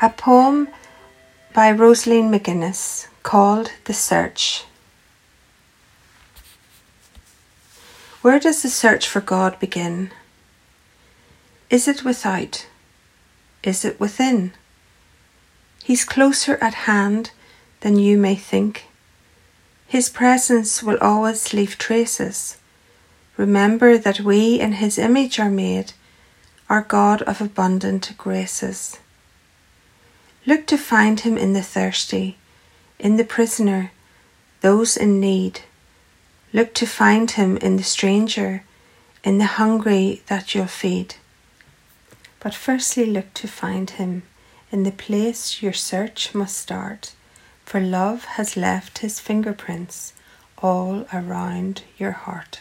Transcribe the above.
A poem by Rosaleen McGuinness called The Search. Where does the search for God begin? Is it without? Is it within? He's closer at hand than you may think. His presence will always leave traces. Remember that we in His image are made, our God of abundant graces. Look to find Him in the thirsty, in the prisoner, those in need. Look to find Him in the stranger, in the hungry that you'll feed. But firstly, look to find Him in the place your search must start, for love has left his fingerprints all around your heart.